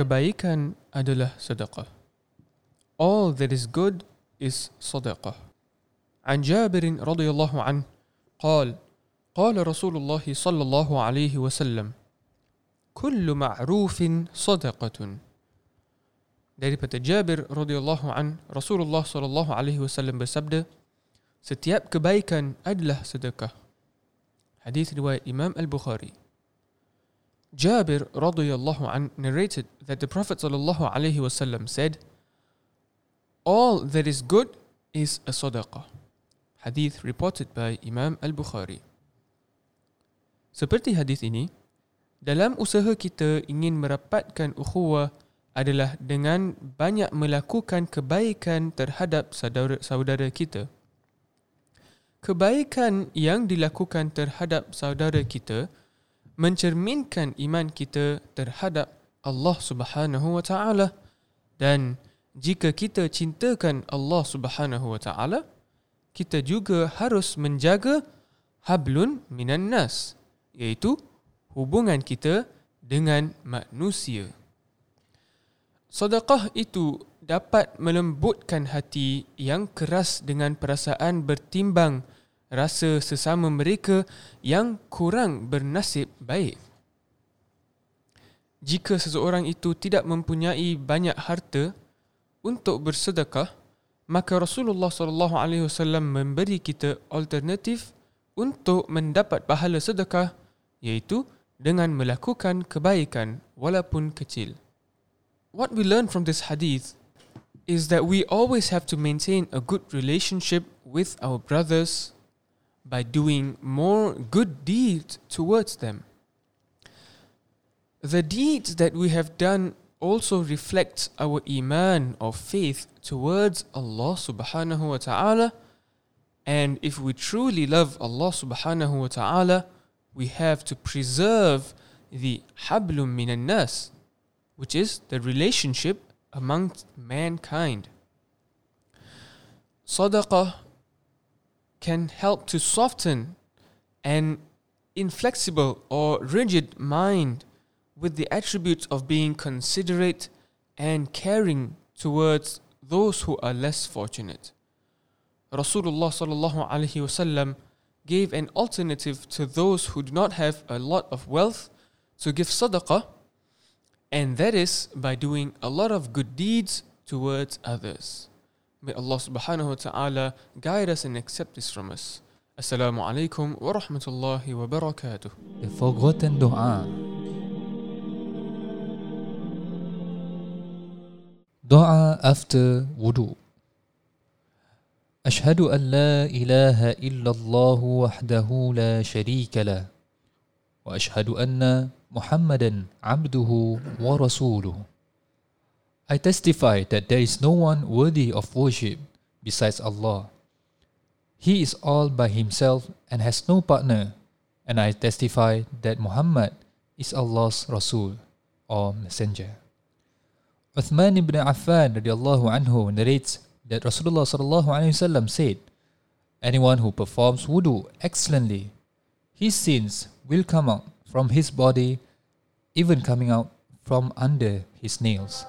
kebaikan adalah sedekah. All that is good is صدقة. عن جابر رضي الله عنه قال قال رسول الله صلى الله عليه وسلم كل معروف صدقة daripada Jabir radhiyallahu an Rasulullah sallallahu alaihi wasallam bersabda setiap kebaikan adalah sedekah hadis riwayat Imam Al-Bukhari Jabir radhiyallahu an narrated that the Prophet sallallahu alaihi wasallam said all that is good is a sadaqah hadis reported by Imam Al-Bukhari seperti hadis ini dalam usaha kita ingin merapatkan ukhuwah adalah dengan banyak melakukan kebaikan terhadap saudara-saudara kita. Kebaikan yang dilakukan terhadap saudara kita mencerminkan iman kita terhadap Allah Subhanahu wa taala dan jika kita cintakan Allah Subhanahu wa taala kita juga harus menjaga hablun minan nas iaitu hubungan kita dengan manusia. Sedekah itu dapat melembutkan hati yang keras dengan perasaan bertimbang rasa sesama mereka yang kurang bernasib baik. Jika seseorang itu tidak mempunyai banyak harta untuk bersedekah, maka Rasulullah sallallahu alaihi wasallam memberi kita alternatif untuk mendapat pahala sedekah iaitu dengan melakukan kebaikan walaupun kecil what we learn from this hadith is that we always have to maintain a good relationship with our brothers by doing more good deeds towards them. The deeds that we have done also reflect our iman or faith towards Allah subhanahu wa ta'ala. And if we truly love Allah subhanahu wa ta'ala, we have to preserve the hablum minan nas, which is the relationship amongst mankind. Sadaqah can help to soften an inflexible or rigid mind with the attributes of being considerate and caring towards those who are less fortunate. Rasulullah gave an alternative to those who do not have a lot of wealth to give sadaqah and that is by doing a lot of good deeds towards others. May Allah subhanahu wa ta'ala guide us and accept this from us. Assalamu alaikum wa rahmatullahi wa barakatuh. The forgotten dua. Dua after wudu. أشهد أن لا إله إلا الله وحده لا شريك له وأشهد أن محمدا عبده ورسوله I testify that there is no one worthy of worship besides Allah. He is all by himself and has no partner. And I testify that Muhammad is Allah's Rasul or Messenger. Uthman ibn Affan radiallahu anhu narrates that Rasulullah sallallahu alaihi wasallam said, Anyone who performs wudu excellently, his sins will come out from his body, even coming out from under his nails.